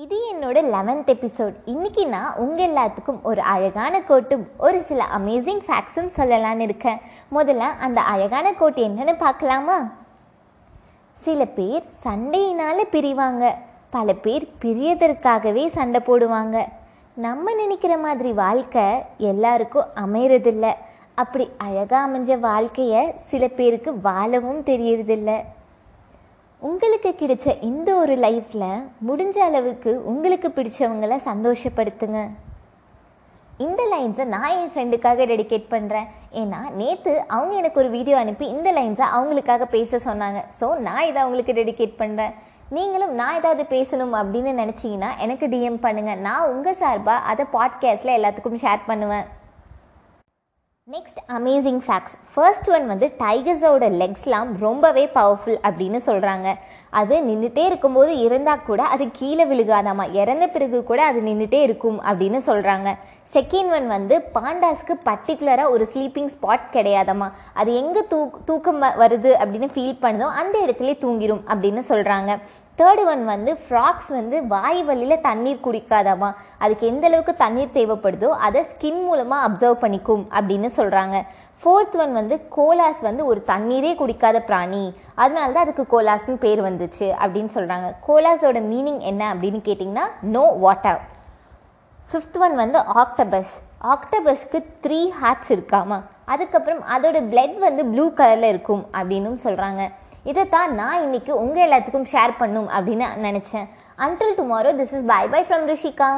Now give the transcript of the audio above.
இது என்னோட eleventh episode இன்னைக்கு நான் உங்கள் எல்லாத்துக்கும் ஒரு அழகான கோட்டும் ஒரு சில அமேசிங் ஃபேக்ட்ஸும் சொல்லலான்னு இருக்கேன். முதல்ல அந்த அழகான கோட் என்னன்னு பார்க்கலாமா? சில பேர் சண்டையினால பிரிவாங்க. பல பேர் பிரியதற்காகவே சண்டை போடுவாங்க. நம்ம நினைக்கிற மாதிரி வாழ்க்கை எல்லாருக்கும் அமையறதில்ல. அப்படி அழகாக அமைஞ்ச வாழ்க்கையை சில பேருக்கு வாழவும் தெரியறதில்லை. உங்களுக்கு கிடைச்ச இந்த ஒரு லைஃப்பில் முடிஞ்ச அளவுக்கு உங்களுக்கு பிடிச்சவங்களை சந்தோஷப்படுத்துங்க. இந்த லைன்ஸை நான் என் ஃப்ரெண்டுக்காக டெடிகேட் பண்ணுறேன் ஏன்னா நேற்று அவங்க எனக்கு ஒரு வீடியோ அனுப்பி இந்த லைன்ஸை அவங்களுக்காக பேச சொன்னாங்க. ஸோ நான் இதை அவங்களுக்கு டெடிகேட் பண்ணுறேன் நீங்களும் நான் ஏதாவது பேசணும் அப்படின்னு நினச்சிங்கன்னா எனக்கு டிஎம் பண்ணுங்கள் நான் உங்கள் சார்பாக அதை பாட்காஸ்ட்டில் எல்லாத்துக்கும் ஷேர் பண்ணுவேன். Next amazing facts first one வந்து டைகர்ஸோட லெக்ஸ்லாம் ரொம்பவே பவர்ஃபுல் அப்படின்னு சொல்கிறாங்க அது நின்றுட்டே இருக்கும்போது இருந்தால் கூட அது கீழே விழுகாதாமா? இறந்த பிறகு கூட அது நின்றுட்டே இருக்கும் அப்படின்னு சொல்கிறாங்க செகண்ட் ஒன் வந்து பாண்டாஸ்க்கு பர்டிகுலராக ஒரு ஸ்லீப்பிங் ஸ்பாட் கிடையாதம்மா. அது எங்கே தூ தூக்கம் வருது அப்படின்னு ஃபீல் பண்ணுதோ அந்த இடத்துல தூங்கிடும் அப்படின்னு சொல்கிறாங்க தேர்டு ஒன் வந்து ஃப்ராக்ஸ் வந்து வாய் வழியில் தண்ணீர் குடிக்காதாமா அதுக்கு எந்த அளவுக்கு தண்ணீர் தேவைப்படுதோ அதை ஸ்கின் மூலமாக அப்சர்வ் பண்ணிக்கும் அப்படின்னு சொல்கிறாங்க ஃபோர்த் ஒன் வந்து கோலாஸ் வந்து ஒரு தண்ணீரே குடிக்காத பிராணி. அதனால தான் அதுக்கு கோலாஸ்னு பேர் வந்துச்சு அப்படின்னு சொல்கிறாங்க கோலாஸோட மீனிங் என்ன அப்படின்னு கேட்டிங்கன்னா நோ வாட்டர் ஃபிஃப்த் ஒன் வந்து ஆக்டபஸ் ஆக்டபஸ்க்கு த்ரீ ஹேட்ஸ் இருக்காமா? அதுக்கப்புறம் அதோட பிளட் வந்து ப்ளூ கலரில் இருக்கும் அப்படின்னும் சொல்கிறாங்க இதை தான் நான் இன்றைக்கி உங்கள் எல்லாத்துக்கும் ஷேர் பண்ணும் அப்படின்னு நினச்சேன். Until tomorrow this is bye bye from Rishika